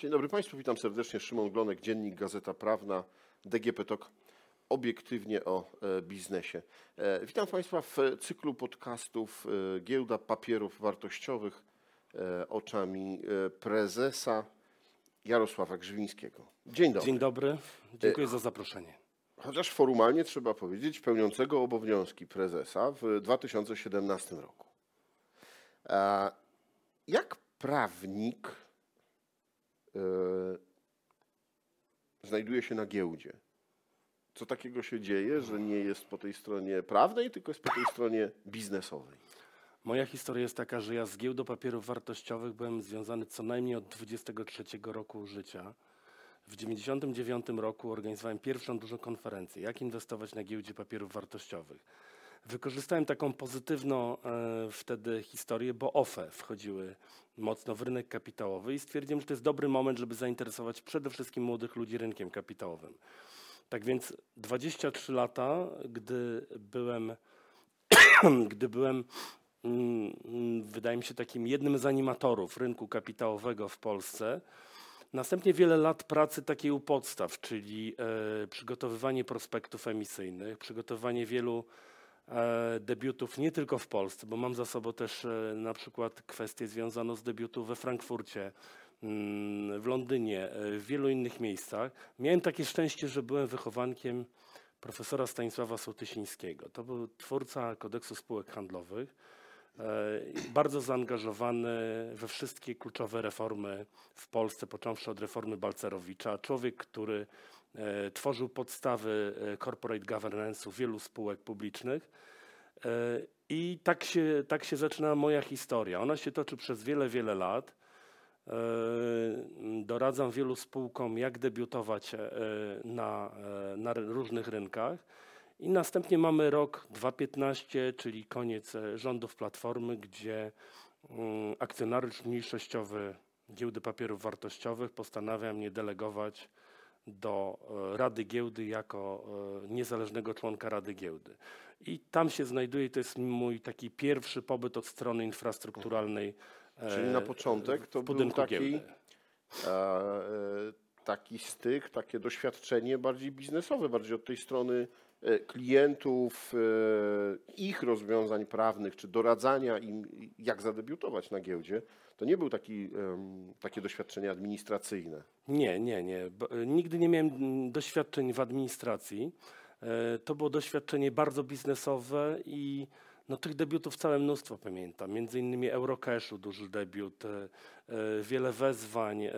Dzień dobry Państwu, witam serdecznie. Szymon Glonek, Dziennik Gazeta Prawna, DGP TOK, obiektywnie o e, biznesie. E, witam Państwa w cyklu podcastów e, Giełda Papierów Wartościowych oczami prezesa Jarosława Grzywińskiego. Dzień dobry. Dzień dobry, dziękuję za zaproszenie. Chociaż formalnie trzeba powiedzieć pełniącego obowiązki prezesa w 2017 roku. Jak prawnik znajduje się na giełdzie? Co takiego się dzieje, że nie jest po tej stronie prawnej, tylko jest po tej stronie biznesowej? Moja historia jest taka, że ja z giełdą papierów wartościowych byłem związany co najmniej od 23 roku życia. W 99 roku organizowałem pierwszą dużą konferencję, jak inwestować na giełdzie papierów wartościowych. Wykorzystałem taką pozytywną e, wtedy historię, bo OFE wchodziły mocno w rynek kapitałowy i stwierdziłem, że to jest dobry moment, żeby zainteresować przede wszystkim młodych ludzi rynkiem kapitałowym. Tak więc 23 lata, gdy byłem, gdy byłem mm, wydaje mi się takim jednym z animatorów rynku kapitałowego w Polsce, Następnie wiele lat pracy takiej u podstaw, czyli e, przygotowywanie prospektów emisyjnych, przygotowywanie wielu debiutów nie tylko w Polsce, bo mam za sobą też e, na przykład kwestię związaną z debiutu we Frankfurcie, mm, w Londynie, e, w wielu innych miejscach. Miałem takie szczęście, że byłem wychowankiem profesora Stanisława Sołtysińskiego. To był twórca kodeksu spółek handlowych. E, bardzo zaangażowany we wszystkie kluczowe reformy w Polsce, począwszy od reformy Balcerowicza. Człowiek, który e, tworzył podstawy e, corporate governance'u wielu spółek publicznych. I tak się, tak się zaczyna moja historia. Ona się toczy przez wiele, wiele lat. Doradzam wielu spółkom, jak debiutować na, na różnych rynkach. I następnie mamy rok 2015, czyli koniec e, rządów Platformy, gdzie mm, akcjonariusz mniejszościowy Giełdy Papierów Wartościowych postanawia mnie delegować do e, Rady Giełdy jako e, niezależnego członka Rady Giełdy. I tam się znajduje, to jest mój taki pierwszy pobyt od strony infrastrukturalnej. Czyli na początek to był taki, e, taki styk, takie doświadczenie bardziej biznesowe, bardziej od tej strony E, klientów, e, ich rozwiązań prawnych, czy doradzania im, jak zadebiutować na giełdzie, to nie był taki, takie doświadczenie administracyjne. Nie, nie, nie. E, nigdy nie miałem doświadczeń w administracji. To było doświadczenie bardzo biznesowe i no, tych debiutów całe mnóstwo pamiętam. Między innymi Eurocashu, duży debiut, wiele wezwań.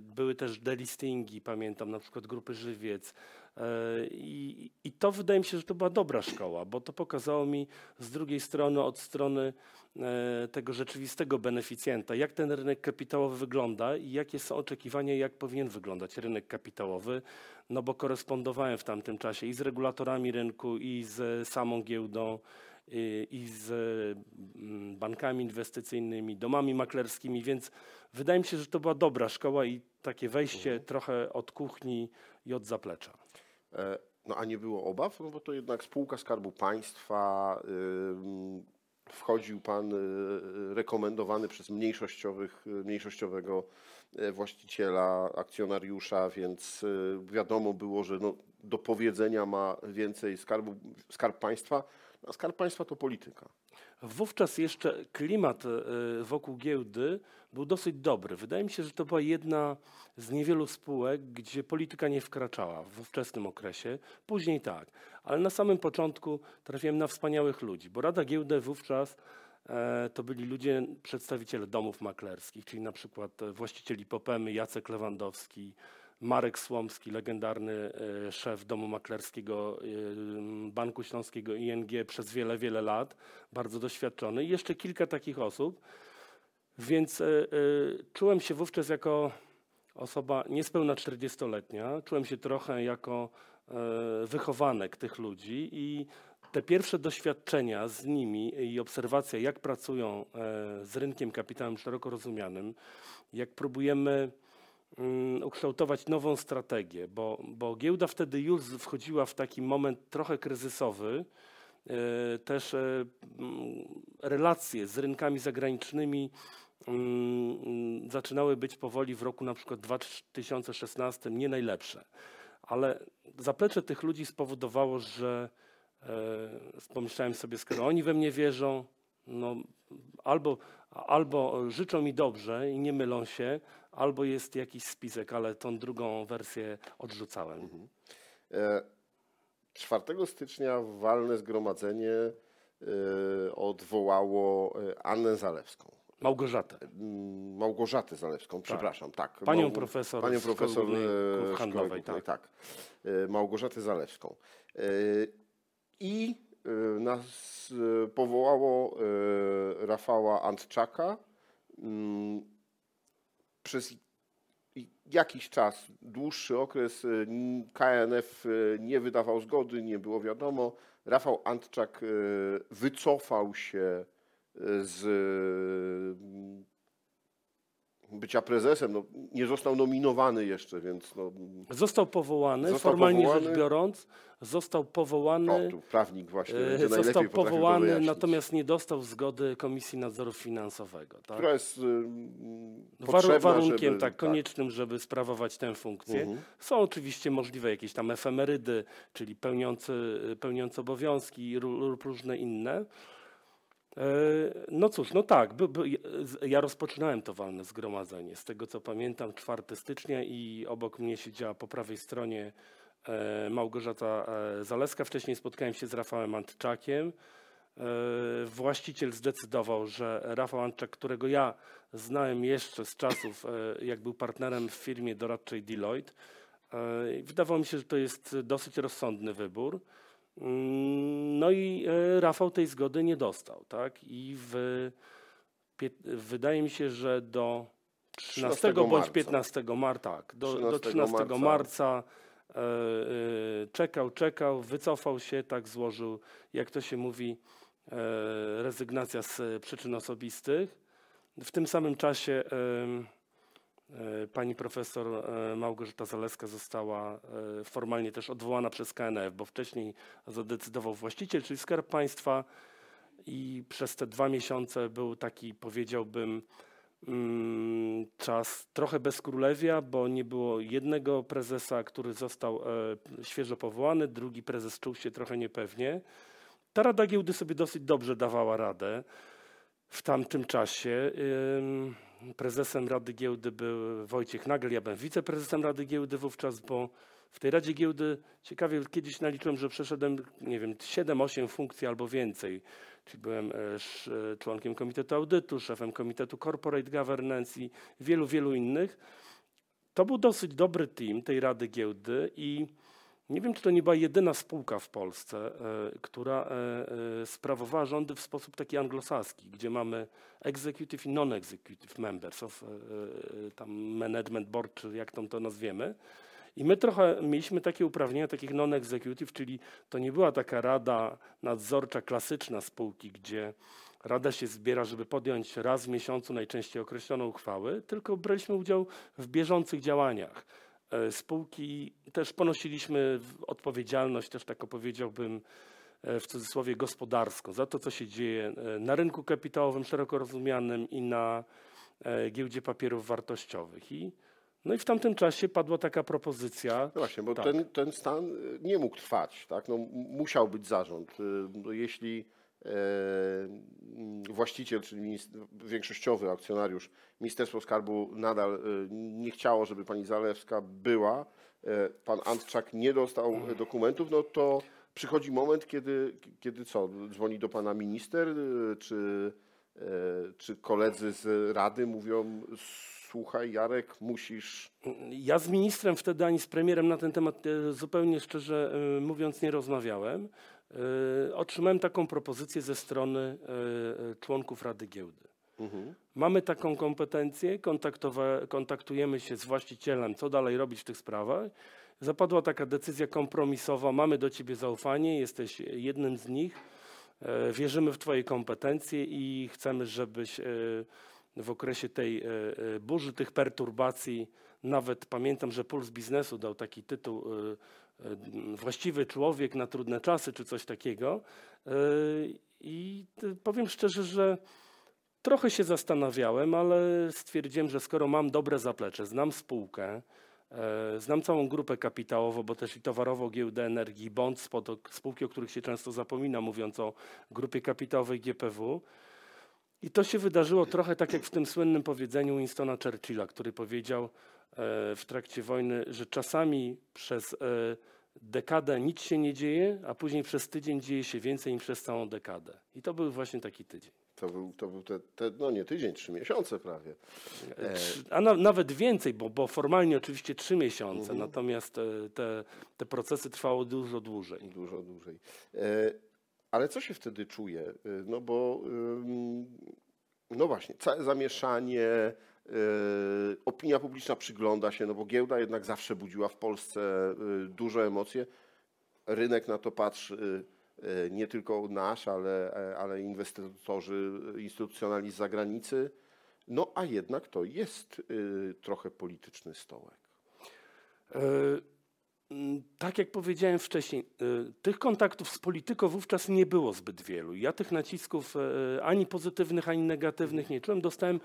Były też delistingi, pamiętam, na przykład grupy Żywiec. E, I, I, to wydaje mi się, że to była dobra szkoła, bo to pokazało mi z drugiej strony, od strony e, tego rzeczywistego beneficjenta, jak ten rynek kapitałowy wygląda i jakie są oczekiwania, jak powinien wyglądać rynek kapitałowy, no bo korespondowałem w tamtym czasie i z regulatorami rynku, i z samą giełdą, i, i z mm, bankami inwestycyjnymi, domami maklerskimi, więc wydaje mi się, że to była dobra szkoła i takie wejście mhm. trochę od kuchni i od zaplecza. E, no a nie było obaw, no bo to jednak spółka Skarbu Państwa, wchodził pan y, rekomendowany przez mniejszościowych, mniejszościowego e, właściciela, akcjonariusza, więc y, wiadomo było, że no, do powiedzenia ma więcej skarbu, Skarb Państwa, a Skarb Państwa to polityka. Wówczas jeszcze klimat e, wokół giełdy był dosyć dobry. Wydaje mi się, że to była jedna z niewielu spółek, gdzie polityka nie wkraczała w ówczesnym okresie. Później tak, ale na samym początku trafiłem na wspaniałych ludzi, bo Rada Giełdy wówczas e, to byli ludzie, przedstawiciele domów maklerskich, czyli na przykład właścicieli Popemy, Jacek Lewandowski, Marek Słomski, legendarny e, szef domu maklerskiego e, Banku Śląskiego ING przez wiele, wiele lat, bardzo doświadczony. I jeszcze kilka takich osób. Więc e, czułem się wówczas jako osoba niespełna 40-letnia, czułem się trochę jako wychowanek tych ludzi. I te pierwsze doświadczenia z nimi i obserwacja, jak pracują z rynkiem kapitałem szeroko rozumianym, jak próbujemy ukształtować nową strategię, bo, bo giełda wtedy już wchodziła w taki moment trochę kryzysowy. E, też e, mm, relacje z rynkami zagranicznymi mm, mm, zaczynały być powoli w roku na przykład 2016 nie najlepsze. Ale zaplecze tych ludzi spowodowało, że e, pomyślałem sobie, skoro oni we mnie wierzą, no, albo, albo życzą mi dobrze i nie mylą się, albo jest jakiś spisek, ale tą drugą wersję odrzucałem. E, 4 stycznia walne zgromadzenie e, odwołało e, Annę Zalewską. Małgorzatę. Mm, Małgorzatę Zalewską, przepraszam, tak. Panią Małg- profesor Panią Szkoły profesor e, Szkoły Szkoły Handlowej, Głównej, tak. E, Małgorzatę Zalewską. E, I e, nas e, powołało e, Rafała Antczaka. Przez jakiś czas, dłuższy okres, n- KNF e, nie wydawał zgody, nie było wiadomo. Rafał Antczak e, wycofał się z bycia prezesem. No, nie został nominowany jeszcze, więc no, Został powołany, Został formalnie powołany. rzecz biorąc, został powołany. o, tu prawnik właśnie e, Został powołany, natomiast nie dostał zgody Komisji Nadzoru Finansowego. Tak? która jest mm, Waru- potrzebna, warunkiem żeby, tak, koniecznym, żeby sprawować tę funkcję. Mhm. Są oczywiście możliwe jakieś tam efemerydy, czyli pełniący, pełniący obowiązki lub różne inne. E, No cóż, no tak, by, by, ja rozpoczynałem to walne zgromadzenie. Z tego co pamiętam, 4 stycznia i obok mnie siedziała po prawej stronie e, Małgorzata e, Zaleska. Wcześniej spotkałem się z Rafałem Antczakiem. Właściciel zdecydował, że Rafał Antczak, którego ja znałem jeszcze z czasów, jak był partnerem w firmie doradczej Deloitte, wydawało mi się, że to jest dosyć rozsądny wybór. No i e, Rafał tej zgody nie dostał, tak? I w, wydaje mi się, że do 13, 13 bądź marca. 15 marca, tak, do, do 13 13 marca, marca. e, e, czekał, czekał, wycofał się, tak złożył, jak to się mówi, e, rezygnacja z przyczyn osobistych. W tym samym czasie pani profesor e, Małgorzata Zaleska została e, formalnie też odwołana przez KNF, bo wcześniej zadecydował właściciel, czyli Skarb Państwa i przez te dwa miesiące był taki, powiedziałbym, mm, czas trochę bez królewia, bo nie było jednego prezesa, który został e, świeżo powołany, drugi prezes czuł się trochę niepewnie. Ta Rada Giełdy sobie dosyć dobrze dawała radę w tamtym czasie. Prezesem Rady Giełdy był Wojciech Nagel, ja byłem wiceprezesem Rady Giełdy wówczas, bo w tej Radzie Giełdy ciekawie kiedyś naliczyłem, że przeszedłem, nie wiem, 7-8 funkcji albo więcej. Czyli byłem e, e, członkiem Komitetu Audytu, szefem Komitetu Corporate Governance i wielu, wielu innych. To był dosyć dobry team tej Rady Giełdy i nie wiem, czy to nie była jedyna spółka w Polsce, e, która e, e, sprawowała rządy w sposób taki anglosaski, gdzie mamy executive i non-executive members of tam management board, czy jak tam to nazwiemy. I my trochę mieliśmy takie uprawnienia takich non-executive, czyli to nie była taka rada nadzorcza klasyczna spółki, gdzie rada się zbiera, żeby podjąć raz w miesiącu najczęściej określoną uchwały, tylko braliśmy udział w bieżących działaniach. E, Spółki też ponosiliśmy odpowiedzialność, też tak powiedziałbym, e, w cudzysłowie gospodarską, za to, co się dzieje e, na rynku kapitałowym szeroko rozumianym i na giełdzie papierów wartościowych. I, no i w tamtym czasie padła taka propozycja. No właśnie, bo Tak. ten, ten stan nie mógł trwać. Tak? No, musiał być zarząd. No, jeśli właściciel, czyli większościowy akcjonariusz, Ministerstwo Skarbu nadal y, nie chciało, żeby pani Zalewska była, e, pan Antczak nie dostał e, dokumentów, no to przychodzi moment, kiedy, kiedy co, dzwoni do pana minister, czy, e, czy koledzy z Rady mówią, słuchaj Jarek, musisz... Ja z ministrem wtedy ani z premierem na ten temat e, zupełnie szczerze e, mówiąc nie rozmawiałem. E, Otrzymałem taką propozycję ze strony e, e, członków Rady Giełdy. Mhm. Mamy taką kompetencję, kontaktujemy się z właścicielem, co dalej robić w tych sprawach. Zapadła taka decyzja kompromisowa, mamy do ciebie zaufanie, jesteś jednym z nich, wierzymy w twoje kompetencje i chcemy, żebyś w okresie tej burzy, tych perturbacji, nawet pamiętam, że Puls Biznesu dał taki tytuł Właściwy człowiek na trudne czasy, czy coś takiego. E, I e, powiem szczerze, że Trochę się zastanawiałem, ale stwierdziłem, że skoro mam dobre zaplecze, znam spółkę, e, znam całą grupę kapitałową, bo też i towarową giełdę energii, bądź spółki, o których się często zapomina, mówiąc o grupie kapitałowej GPW. I to się wydarzyło trochę tak jak w tym słynnym powiedzeniu Winstona Churchilla, który powiedział e, w trakcie wojny, że czasami przez e, dekadę nic się nie dzieje, a później przez tydzień dzieje się więcej niż przez całą dekadę. I to był właśnie taki tydzień. To był, to był te, te, no nie tydzień, trzy miesiące prawie. E, A na, nawet więcej, bo, bo formalnie oczywiście trzy miesiące, natomiast e, te, te procesy trwały dużo dłużej. Dużo dłużej. E, ale co się wtedy czuje? E, No bo, no właśnie, całe zamieszanie, e, opinia publiczna przygląda się, no bo giełda jednak zawsze budziła w Polsce e, duże emocje. Rynek na to patrzy, e, nie tylko nasz, ale, e, ale inwestorzy instytucjonalni z zagranicy. No a jednak to jest e, trochę polityczny stołek. E, mm, Tak jak powiedziałem wcześniej, e, tych kontaktów z polityką wówczas nie było zbyt wielu. Ja tych nacisków e, ani pozytywnych, ani negatywnych nie czułem. Dostałem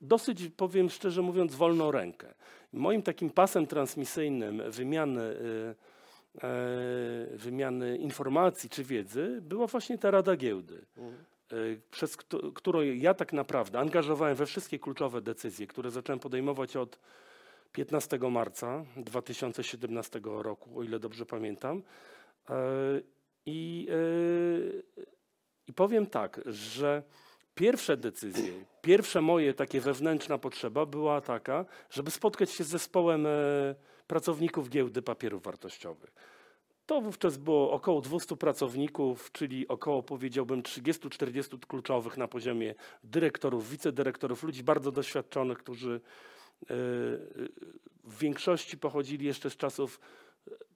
dosyć, powiem szczerze mówiąc, wolną rękę. Moim takim pasem transmisyjnym wymiany, e, e, wymiany informacji czy wiedzy była właśnie ta Rada Giełdy. e, Przez któ- którą ja tak naprawdę angażowałem we wszystkie kluczowe decyzje, które zacząłem podejmować od 15 marca 2017 roku, o ile dobrze pamiętam. E, I, e, I powiem tak, że pierwsze decyzje, pierwsza moje takie wewnętrzna potrzeba była taka, żeby spotkać się z zespołem e, pracowników giełdy papierów wartościowych. To wówczas było około 200 pracowników, czyli około powiedziałbym 30-40 kluczowych na poziomie dyrektorów, wicedyrektorów, ludzi bardzo doświadczonych, którzy w większości pochodzili jeszcze z czasów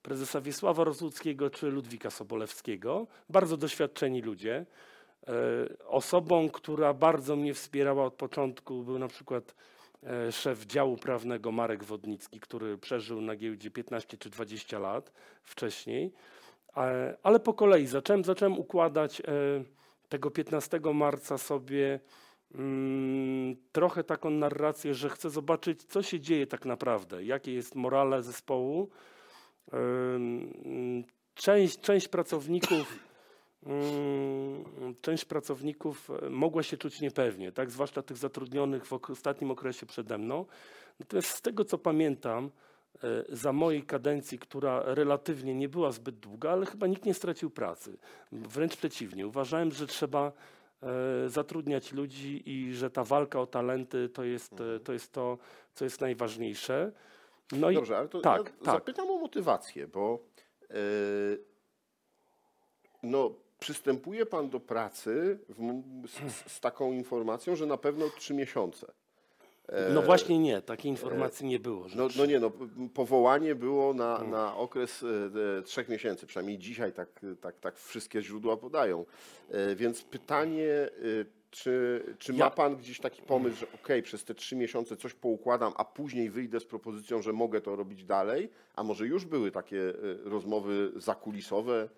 prezesa Wiesława Rozłuckiego czy Ludwika Sobolewskiego. Bardzo doświadczeni ludzie. E, Osobą, która bardzo mnie wspierała od początku był na przykład e, szef działu prawnego Marek Wodnicki, który przeżył na giełdzie 15 czy 20 lat wcześniej. E, Ale po kolei zacząłem, zacząłem układać e, tego 15 marca sobie trochę taką narrację, że chcę zobaczyć, co się dzieje tak naprawdę, jakie jest morale zespołu. Część, część pracowników mm, część pracowników e, mogła się czuć niepewnie, tak? zwłaszcza tych zatrudnionych w ostatnim okresie przede mną. Natomiast z tego, co pamiętam, e, za mojej kadencji, która relatywnie nie była zbyt długa, ale chyba nikt nie stracił pracy. Wręcz przeciwnie. Uważałem, że trzeba zatrudniać ludzi i że ta walka o talenty to jest, e, to, jest to, co jest najważniejsze. No i Dobrze, ale to tak, ja tak. zapytam o motywację, bo e, no, przystępuje Pan do pracy w, z, z taką informacją, że na pewno trzy miesiące. No właśnie nie, takiej informacji nie było. No, no nie, no, powołanie było na, na okres e, e, trzech miesięcy, przynajmniej dzisiaj tak, tak, tak wszystkie źródła podają. E, więc pytanie, czy, czy ma Pan gdzieś taki pomysł, że okej, przez te trzy miesiące coś poukładam, a później wyjdę z propozycją, że mogę to robić dalej? A może już były takie rozmowy zakulisowe?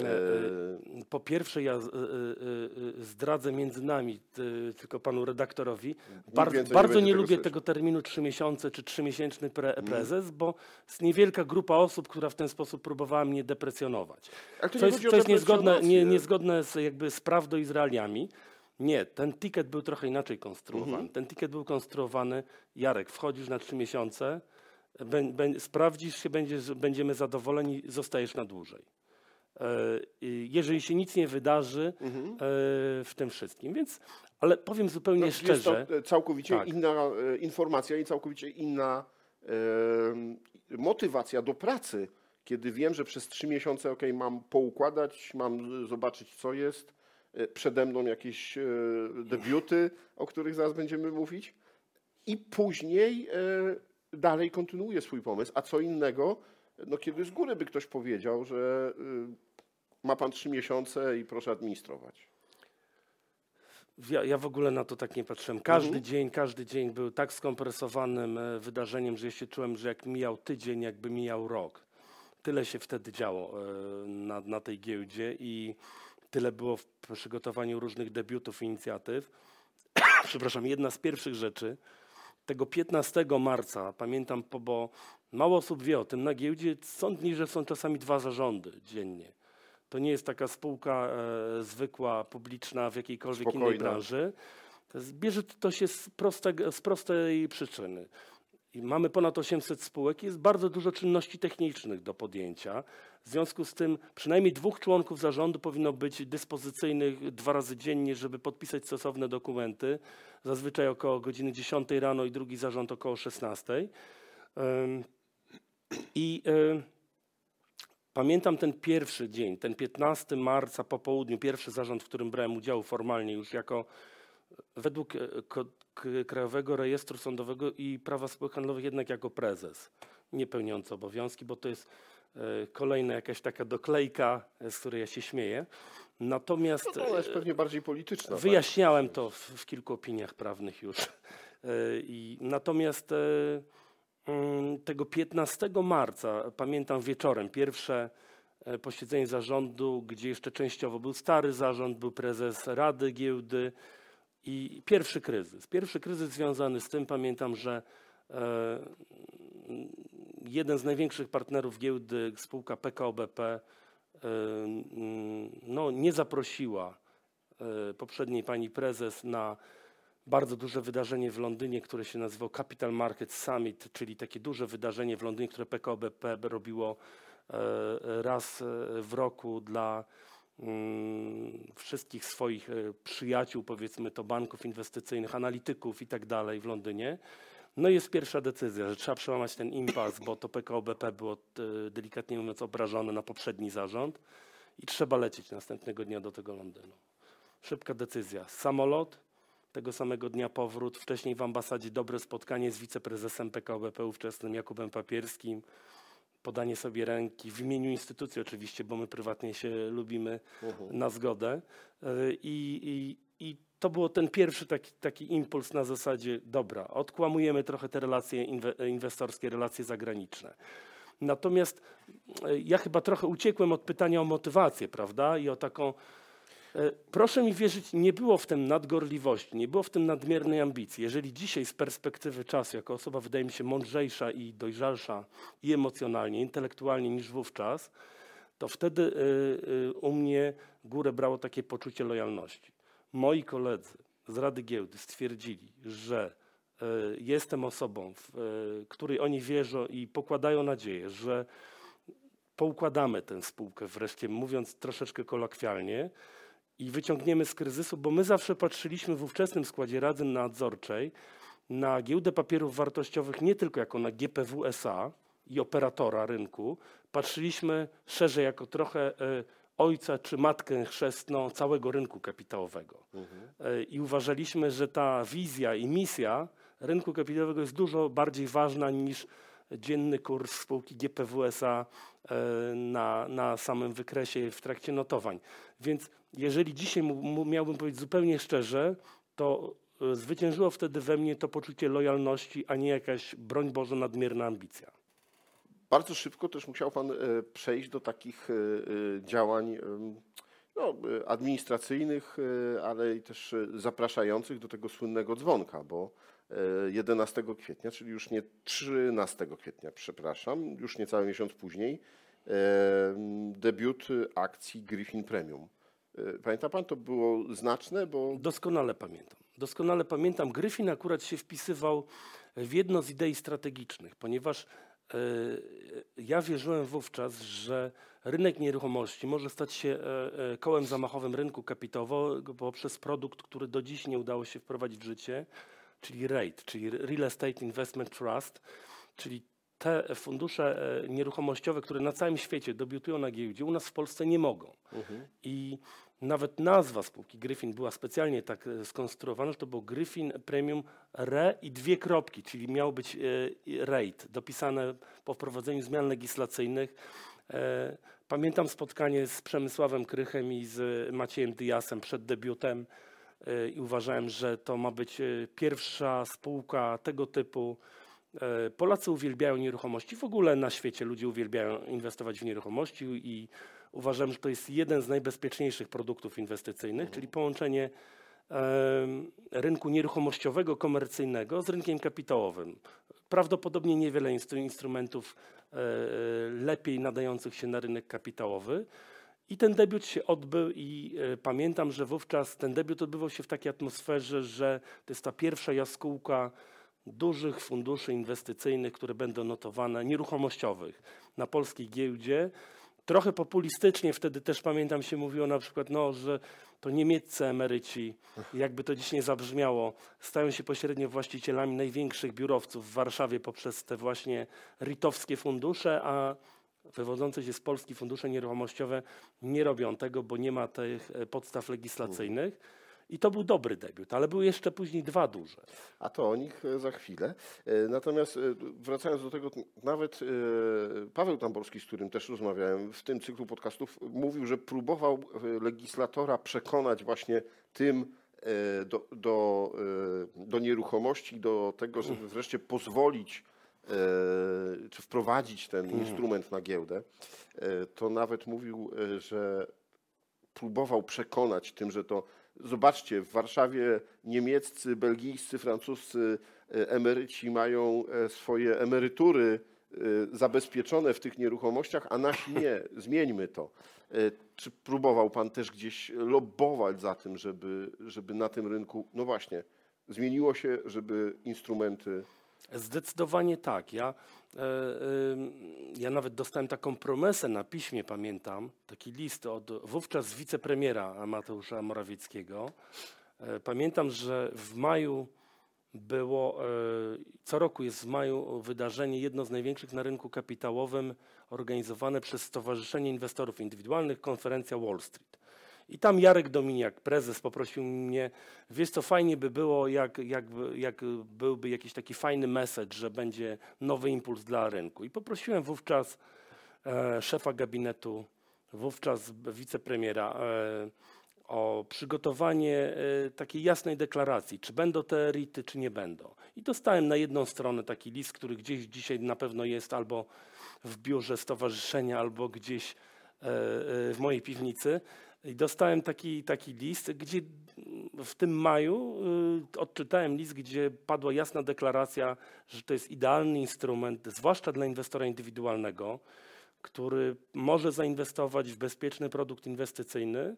E, Po pierwsze, ja y, zdradzę między nami, tylko panu redaktorowi. Bardzo, nie bardzo nie tego lubię słyszeć. tego terminu trzy miesiące czy trzymiesięczny pre, prezes, bo jest niewielka grupa osób, która w ten sposób próbowała mnie deprecjonować. To Co nie jest, co jest niezgodne, nie, niezgodne z, jakby z prawdą i z realiami. Nie, ten ticket był trochę inaczej konstruowany. Mhm. Ten ticket był konstruowany, Jarek, wchodzisz na trzy miesiące, sprawdzisz się, będziesz, będziemy zadowoleni, zostajesz na dłużej. E, jeżeli się nic nie wydarzy e, w tym wszystkim. Więc, ale powiem zupełnie No, Jest szczerze, to e, całkowicie Tak. inna informacja i całkowicie inna e, motywacja do pracy, kiedy wiem, że przez trzy miesiące ok, mam poukładać, mam zobaczyć, co jest. Przede mną jakieś e, debiuty, o których zaraz będziemy mówić. I później e, dalej kontynuuję swój pomysł. A co innego, no kiedy z góry by ktoś powiedział, że e, ma pan trzy miesiące i proszę administrować. ja, ja w ogóle na to tak nie patrzyłem. Każdy Mhm. dzień, każdy dzień był tak skompresowanym e, wydarzeniem, że ja się czułem, że jak mijał tydzień, jakby mijał rok. Tyle się wtedy działo e, na, na tej giełdzie i tyle było w przygotowaniu różnych debiutów, inicjatyw. przepraszam, jedna z pierwszych rzeczy, tego 15 marca, pamiętam, po- bo mało osób wie o tym, na giełdzie są dni, że są czasami dwa zarządy dziennie. To nie jest taka spółka e, zwykła, publiczna w jakiejkolwiek innej Spokojna. branży. To jest- Bierze to się z, prostego, z prostej przyczyny. I mamy ponad 800 spółek i jest bardzo dużo czynności technicznych do podjęcia. W związku z tym przynajmniej dwóch członków zarządu powinno być dyspozycyjnych dwa razy dziennie, żeby podpisać stosowne dokumenty. Zazwyczaj około godziny 10 rano i drugi zarząd około 16. Ym, I y, pamiętam ten pierwszy dzień, ten 15 marca po południu, pierwszy zarząd, w którym brałem udział formalnie już jako według e, ko- k- Krajowego Rejestru Sądowego i Prawa Spółek Handlowych jednak jako prezes, nie pełniący obowiązki, bo to jest e, kolejna jakaś taka doklejka, e, z której ja się śmieję. Natomiast No to jest pewnie bardziej polityczna. tak? Wyjaśniałem to w, w kilku opiniach prawnych już. E, I natomiast e, tego 15 marca, pamiętam wieczorem, pierwsze e, posiedzenie zarządu, gdzie jeszcze częściowo był stary zarząd, był prezes Rady Giełdy i pierwszy kryzys. Pierwszy kryzys związany z tym, pamiętam, że e, jeden z największych partnerów giełdy, spółka PKO BP, e, no, nie zaprosiła poprzedniej pani prezes na bardzo duże wydarzenie w Londynie, które się nazywało Capital Market Summit, czyli takie duże wydarzenie w Londynie, które PKO BP robiło e, raz e, w roku dla mm, wszystkich swoich e, przyjaciół, powiedzmy to banków inwestycyjnych, analityków i tak dalej w Londynie. No i jest pierwsza decyzja, że trzeba przełamać ten impas, bo to PKO BP było delikatnie mówiąc obrażone na poprzedni zarząd i trzeba lecieć następnego dnia do tego Londynu. Szybka decyzja. Samolot, tego samego dnia powrót, wcześniej w ambasadzie dobre spotkanie z wiceprezesem PKO BP ówczesnym Jakubem Papierskim, podanie sobie ręki w imieniu instytucji oczywiście, bo my prywatnie się lubimy Mhm. na zgodę. Y, I, i, i to było ten pierwszy taki, taki impuls na zasadzie, dobra, odkłamujemy trochę te relacje inwe, inwestorskie, relacje zagraniczne. Natomiast y, ja chyba trochę uciekłem od pytania o motywację, prawda? I o taką. E, Proszę mi wierzyć, nie było w tym nadgorliwości, nie było w tym nadmiernej ambicji. Jeżeli dzisiaj z perspektywy czasu, jako osoba wydaje mi się mądrzejsza i dojrzalsza i emocjonalnie, intelektualnie niż wówczas, to wtedy y, y, u mnie górę brało takie poczucie lojalności. Moi koledzy z Rady Giełdy stwierdzili, że jestem osobą, w której oni wierzą i pokładają nadzieję, że poukładamy tę spółkę wreszcie, mówiąc troszeczkę kolokwialnie, i wyciągniemy z kryzysu, bo my zawsze patrzyliśmy w ówczesnym składzie Rady Nadzorczej na giełdę papierów wartościowych nie tylko jako na GPW SA i operatora rynku, patrzyliśmy szerzej jako trochę e, ojca czy matkę chrzestną całego rynku kapitałowego. E, I uważaliśmy, że ta wizja i misja rynku kapitałowego jest dużo bardziej ważna niż dzienny kurs spółki GPW SA e, na, na samym wykresie w trakcie notowań. Więc jeżeli dzisiaj miałbym powiedzieć zupełnie szczerze, to e, zwyciężyło wtedy we mnie to poczucie lojalności, a nie jakaś, broń Boże, nadmierna ambicja. Bardzo szybko też musiał Pan e, przejść do takich e, działań no, administracyjnych, ale i też zapraszających do tego słynnego dzwonka, bo e, 11 kwietnia, czyli już nie 13 kwietnia, przepraszam, już niecały miesiąc później, debiut akcji Griffin Premium. E, Pamięta Pan, to było znaczne, bo Doskonale pamiętam. Doskonale pamiętam. Gryfin akurat się wpisywał w jedno z idei strategicznych, ponieważ e, ja wierzyłem wówczas, że rynek nieruchomości może stać się e, kołem zamachowym rynku kapitałowego poprzez produkt, który do dziś nie udało się wprowadzić w życie, czyli REIT, czyli Real Estate Investment Trust, czyli te fundusze e, nieruchomościowe, które na całym świecie debiutują na giełdzie, u nas w Polsce nie mogą. I nawet nazwa spółki Gryfin była specjalnie tak e, skonstruowana, że to było Gryfin Premium Re i dwie kropki, czyli miał być e, rate, dopisane po wprowadzeniu zmian legislacyjnych. Pamiętam spotkanie z Przemysławem Krychem i z Maciejem Diasem przed debiutem i uważałem, że to ma być pierwsza spółka tego typu. E, Polacy uwielbiają nieruchomości, w ogóle na świecie ludzie uwielbiają inwestować w nieruchomości i uważam, że to jest jeden z najbezpieczniejszych produktów inwestycyjnych, czyli połączenie rynku nieruchomościowego, komercyjnego z rynkiem kapitałowym. Prawdopodobnie niewiele instru- instrumentów e, lepiej nadających się na rynek kapitałowy. I ten debiut się odbył i e, pamiętam, że wówczas ten debiut odbywał się w takiej atmosferze, że to jest ta pierwsza jaskółka dużych funduszy inwestycyjnych, które będą notowane, nieruchomościowych na polskiej giełdzie. Trochę populistycznie wtedy też pamiętam się mówiło na przykład, no, że to niemieccy emeryci, jakby to dziś nie zabrzmiało, stają się pośrednio właścicielami największych biurowców w Warszawie poprzez te właśnie ritowskie fundusze, a wywodzące się z Polski fundusze nieruchomościowe nie robią tego, bo nie ma tych e, podstaw legislacyjnych. I to był dobry debiut, ale były jeszcze później dwa duże. A to o nich e, za chwilę. E, Natomiast e, wracając do tego, nawet Paweł Tamborski, z którym też rozmawiałem w tym cyklu podcastów, mówił, że próbował legislatora przekonać właśnie tym do, do, do nieruchomości, do tego, żeby wreszcie pozwolić czy wprowadzić ten instrument na giełdę. To nawet mówił, że próbował przekonać tym, że to zobaczcie, w Warszawie niemieccy, belgijscy, francuscy e, emeryci mają e, swoje emerytury e, zabezpieczone w tych nieruchomościach, a nasi nie. Zmieńmy to. Czy próbował pan też gdzieś lobbować za tym, żeby, żeby na tym rynku, no właśnie, zmieniło się, żeby instrumenty. Zdecydowanie tak. Ja, e, ym, ja nawet dostałem taką promesę na piśmie, pamiętam, taki list od wówczas wicepremiera Mateusza Morawieckiego. E, Pamiętam, że w maju było, e, co roku jest w maju wydarzenie, jedno z największych na rynku kapitałowym, organizowane przez Stowarzyszenie Inwestorów Indywidualnych, konferencja Wall Street. I tam Jarek Dominiak, prezes, poprosił mnie, wiesz co, fajnie by było, jak, jak, jak byłby jakiś taki fajny message, że będzie nowy impuls dla rynku. I poprosiłem wówczas e, szefa gabinetu, wówczas wicepremiera, e, o przygotowanie e, takiej jasnej deklaracji, czy będą te RIT-y, czy nie będą. I dostałem na jedną stronę taki list, który gdzieś dzisiaj na pewno jest albo w biurze stowarzyszenia, albo gdzieś e, e, w mojej piwnicy. I dostałem taki, taki list, gdzie w tym maju y, odczytałem list, gdzie padła jasna deklaracja, że to jest idealny instrument, zwłaszcza dla inwestora indywidualnego, który może zainwestować w bezpieczny produkt inwestycyjny.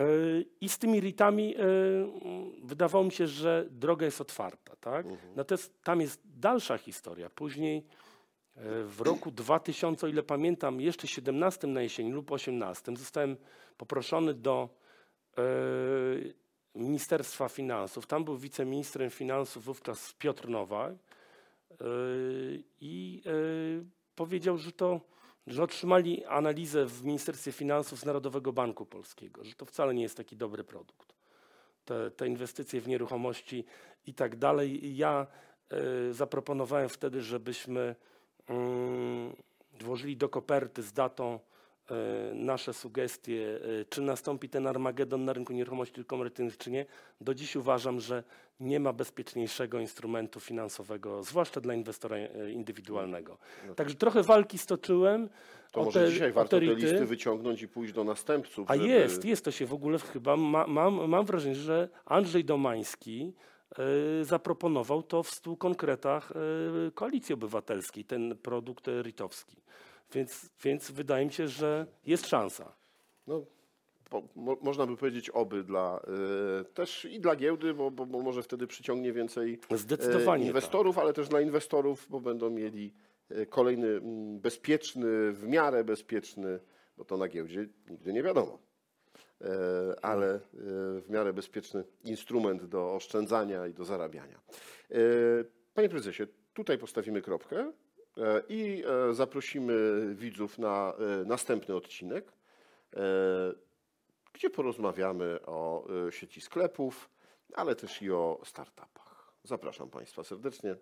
Y, I z tymi RIT-ami y, wydawało mi się, że droga jest otwarta. Tak? Natomiast tam jest dalsza historia. Później w roku 2000, o ile pamiętam, jeszcze 17 na jesieni lub 18, zostałem poproszony do e, Ministerstwa Finansów. Tam był wiceministrem finansów wówczas Piotr Nowak e, i e, powiedział, że to że otrzymali analizę w Ministerstwie Finansów z Narodowego Banku Polskiego, że to wcale nie jest taki dobry produkt. Te, te inwestycje w nieruchomości i tak dalej. Ja e, zaproponowałem wtedy, żebyśmy włożyli do koperty z datą e, nasze sugestie, e, czy nastąpi ten Armagedon na rynku nieruchomości komercyjnych, czy nie. Do dziś uważam, że nie ma bezpieczniejszego instrumentu finansowego, zwłaszcza dla inwestora e, indywidualnego. Także trochę walki stoczyłem. No To może te- dzisiaj warto te RIT-y. listy wyciągnąć i pójść do następców. A żeby- jest, jest to się w ogóle chyba, ma, mam, mam wrażenie, że Andrzej Domański zaproponował to w stu konkretach e, Koalicji Obywatelskiej, ten produkt ritowski. Więc, więc wydaje mi się, że jest szansa. No, po, mo, można by powiedzieć oby dla, y, też i dla giełdy, bo, bo, bo może wtedy przyciągnie więcej e, inwestorów, ale też dla inwestorów, bo będą mieli e, kolejny mm, bezpieczny, w miarę bezpieczny, bo to na giełdzie nigdy nie wiadomo, ale e, w miarę bezpieczny instrument do oszczędzania i do zarabiania. E, Panie prezesie, tutaj postawimy kropkę e, i e, zaprosimy widzów na e, następny odcinek, e, gdzie porozmawiamy o e, sieci sklepów, ale też i o startupach. Zapraszam Państwa serdecznie.